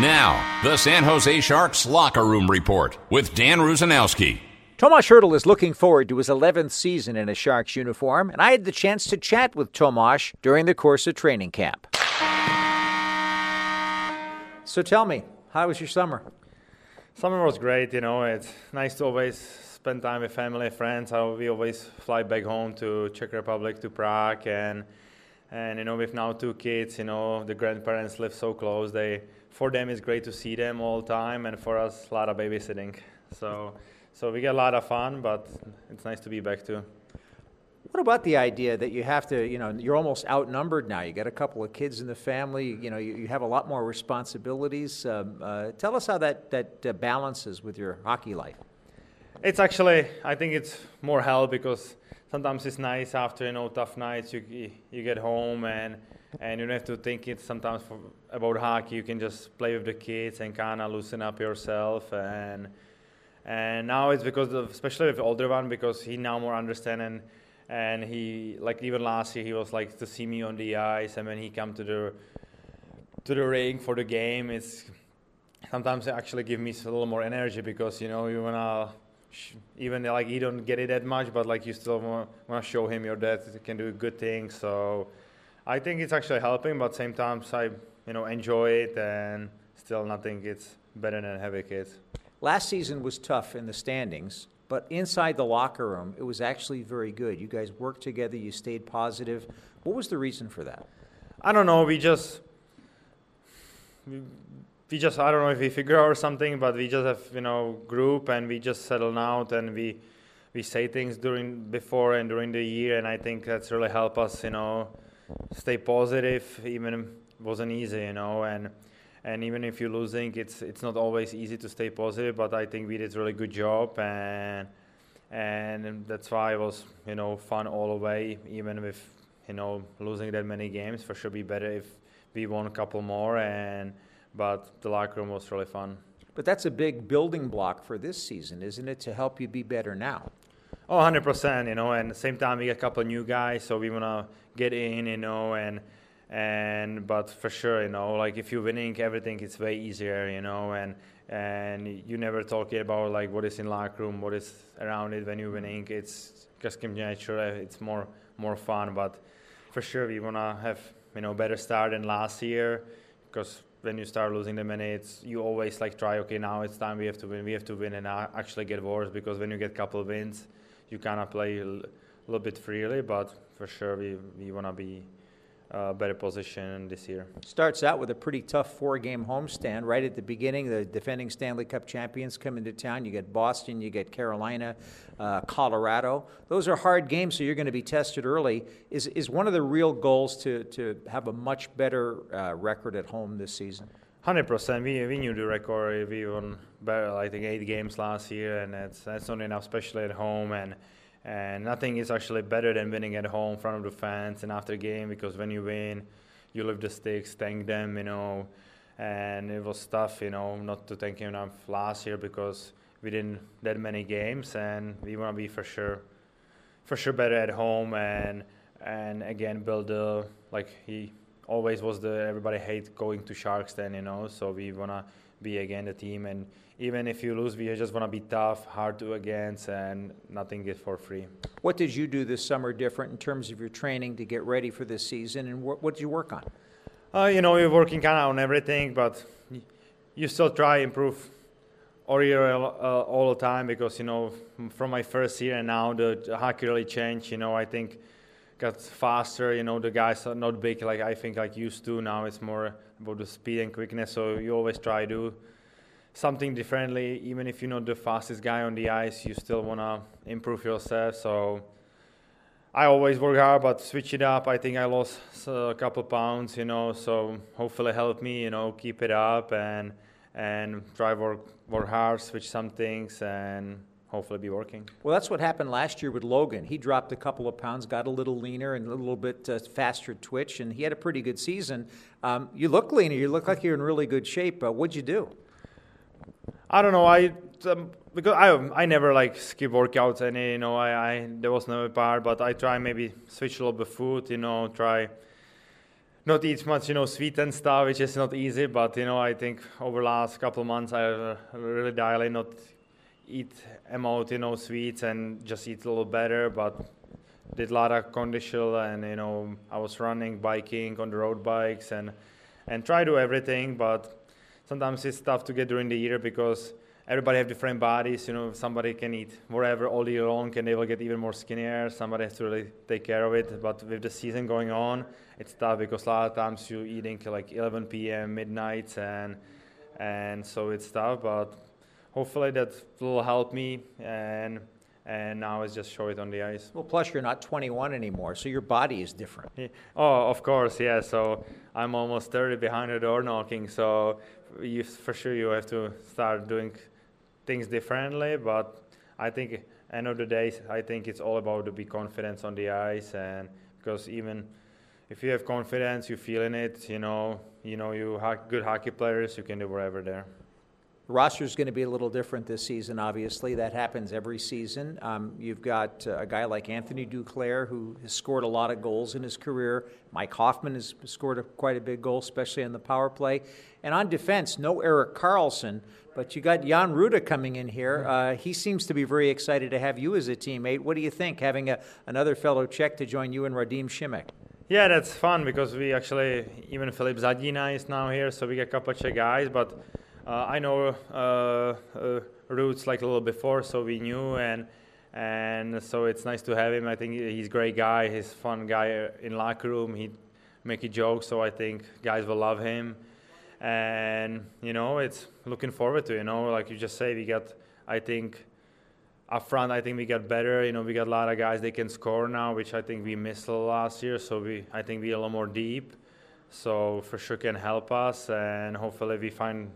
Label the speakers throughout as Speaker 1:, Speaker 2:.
Speaker 1: Now, the San Jose Sharks locker room report with Dan Rusanowsky.
Speaker 2: Tomas Hertl is looking forward to his 11th season in a Sharks uniform, and I had the chance to chat with Tomas during the course of training camp. So tell me, how was your summer?
Speaker 3: Summer was great, you know. It's nice to always spend time with family, friends. we always fly back home to Czech Republic, to Prague, and and you know, with now two kids, you know, the grandparents live so close. They for them it's great to see them all the time, and for us, a lot of babysitting. So so we get a lot of fun, but it's nice to be back too.
Speaker 2: What about the idea that you have to, you know, you're almost outnumbered now? You got a couple of kids in the family. You know, you, you have a lot more responsibilities. Um, uh, tell us how that that uh, balances with your hockey life.
Speaker 3: It's actually, I think it's more hell because sometimes it's nice after you know tough nights. You you get home and and you don't have to think it sometimes for, about hockey. You can just play with the kids and kind of loosen up yourself. And and now it's because of especially with the older one because he now more understanding. And he like even last year he was like to see me on the ice. And when he come to the to the ring for the game it's sometimes it actually give me a little more energy because you know you wanna even like you don't get it that much but like you still want to show him your dad can do good things. So I think it's actually helping but same time I you know enjoy it and still nothing it's better than having kids.
Speaker 2: Last season was tough in the standings, but inside the locker room, it was actually very good. You guys worked together, you stayed positive. What was the reason for that?
Speaker 3: I don't know. We just, we just, I don't know if we figure out something, but we just have, you know, group and we just settle out and we, we say things during, before and during the year. And I think that's really helped us, you know, stay positive, even wasn't easy, you know, and, and even if you're losing, it's it's not always easy to stay positive. But I think we did a really good job, and and that's why it was you know fun all the way, even with you know losing that many games. For sure, be better if we won a couple more, and but the locker room was really fun.
Speaker 2: But that's a big building block for this season, isn't it, to help you be better now?
Speaker 3: Oh, 100%, you know, and the same time, we got a couple new guys, so we want to get in, you know, and and but for sure you know like if you're winning everything it's way easier you know and and you never talk about like what is in locker room what is around it when you're winning it's just nature it's more more fun but for sure we want to have you know better start than last year because when you start losing the minutes you always like try okay now it's time we have to win we have to win and actually get worse because when you get a couple wins you kind of play a little bit freely but for sure we, we want to be uh, better position this year.
Speaker 2: Starts out with a pretty tough four game homestand right at the beginning. The defending Stanley Cup champions come into town. You get Boston, you get Carolina, uh, Colorado. Those are hard games, so you're going to be tested early. Is, is one of the real goals to, to have a much better uh, record at home this season?
Speaker 3: Hundred percent. We we knew the record. We won better, I think, eight games last year, and that's that's not enough, especially at home. And and nothing is actually better than winning at home in front of the fans and after the game because when you win, you lift the sticks, thank them, you know. And it was tough, you know, not to thank him enough last year because we didn't that many games, and we want to be for sure, for sure better at home and and again build the like he always was the everybody hate going to Sharks then, you know. So we wanna be again the team and even if you lose, we just want to be tough, hard to against, and nothing is for free.
Speaker 2: What did you do this summer different in terms of your training to get ready for this season, and what, what did you work on?
Speaker 3: Uh, you know, we're working kind of on everything, but you still try improve all year uh, all the time because you know from my first year and now the hockey really changed. You know, I think got faster. You know, the guys are not big like I think like used to. Now it's more about the speed and quickness. So you always try to something differently. Even if you're not the fastest guy on the ice, you still want to improve yourself. So I always work hard, but switch it up. I think I lost a couple pounds, you know, so hopefully help me, you know, keep it up and and try work work hard, switch some things, and hopefully be working.
Speaker 2: Well, that's what happened last year with Logan. He dropped a couple of pounds, got a little leaner and a little bit uh, faster twitch, and he had a pretty good season. Um, you look leaner. You look like you're in really good shape. Uh, what'd you do?
Speaker 3: I don't know. I um, because I I never like skip workouts any you know I, I there was no part but I try maybe switch a little bit food you know try not eat much you know sweet and stuff which is not easy but you know I think over the last couple of months I uh, really dial in not eat amount you know sweets and just eat a little better but did a lot of conditional and you know I was running biking on the road bikes and and try to do everything but sometimes it's tough to get during the year because everybody have different bodies. You know, somebody can eat whatever all year long and they will get even more skinnier. Somebody has to really take care of it. But with the season going on, it's tough because a lot of times you're eating like 11 p.m. midnight and and so it's tough. But hopefully that will help me and and now it's just show it on the ice.
Speaker 2: Well, plus you're not 21 anymore, so your body is different.
Speaker 3: Yeah. Oh, of course, yeah. So I'm almost 30 behind the door knocking. So you, for sure you have to start doing things differently. But I think end of the day, I think it's all about to be confident on the ice, and because even if you have confidence, you feel in it. You know, you know, you have good hockey players, you can do whatever there.
Speaker 2: The roster is going to be a little different this season, obviously. That happens every season. Um, you've got uh, a guy like Anthony Duclair, who has scored a lot of goals in his career. Mike Hoffman has scored a, quite a big goal, especially on the power play. And on defense, no Erik Karlsson, but you got Jan Rutta coming in here. Uh, he seems to be very excited to have you as a teammate. What do you think, having a, another fellow Czech to join you and Radim Simek?
Speaker 3: Yeah, that's fun because we actually, even Filip Zadina is now here, so we get a couple of Czech guys. But I know uh, uh, Roots like a little before, so we knew, and and so it's nice to have him. I think he's a great guy. He's a fun guy in locker room. He make a joke, so I think guys will love him and you know it's looking forward to you know like you just say we got i think up front i think we got better you know we got a lot of guys they can score now which i think we missed last year so we i think we a little more deep so for sure can help us and hopefully we find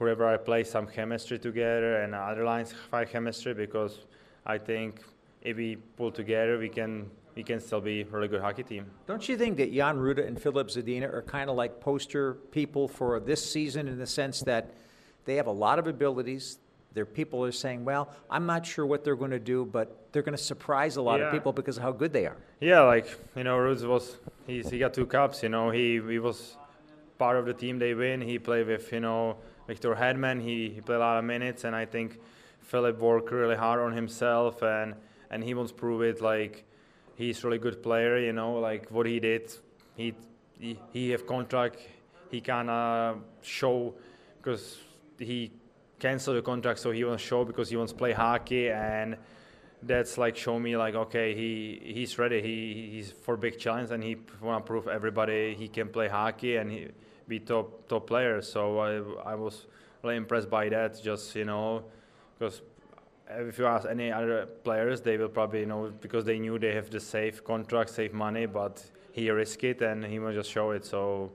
Speaker 3: whoever i play some chemistry together and other lines find chemistry because i think if we pull together we can he can still be a really good hockey team.
Speaker 2: Don't you think that Jan Rutta and Filip Zadina are kind of like poster people for this season in the sense that they have a lot of abilities? Their people are saying, "Well, I'm not sure what they're going to do, but they're going to surprise a lot yeah. of people because of how good they are."
Speaker 3: Yeah, like you know, Roots was he's, he got two cups. You know, he he was part of the team. They win. He played with you know Victor Hedman. He he played a lot of minutes, and I think Filip worked really hard on himself, and and he wants to prove it. Like he's really good player. You know, like what he did, he he, he have contract. He can uh, show because he canceled the contract, so he wants to show because he wants to play hockey, and that's like show me like okay, he he's ready. He he's for big challenge, and he want to prove everybody he can play hockey and he be top top player. So I I was really impressed by that. Just you know, because if you ask any other players, they will probably you know because they knew they have the safe contract, safe money, but he risked it and he will just show it. So,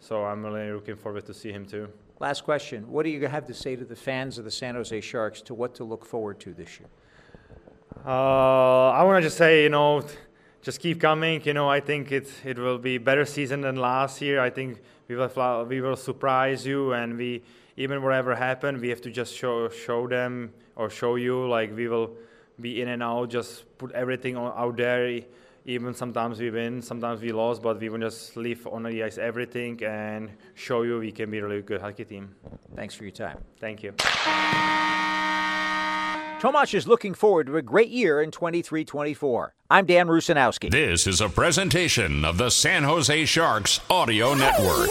Speaker 3: so I'm really looking forward to see him too.
Speaker 2: Last question: What do you have to say to the fans of the San Jose Sharks to what to look forward to this year?
Speaker 3: Uh, I want to just say, you know, just keep coming. You know, I think it it will be better season than last year. I think we will we will surprise you, and we even whatever happened, we have to just show show them or show you like we will be in and out, just put everything on, out there. Even sometimes we win, sometimes we lose, but we will just leave on the ice everything and show you we can be a really good hockey team.
Speaker 2: Thanks for your time.
Speaker 3: Thank you.
Speaker 2: Tomas is looking forward to a great year in 23 24. I'm Dan Rusanowsky.
Speaker 1: This is a presentation of the San Jose Sharks Audio Network.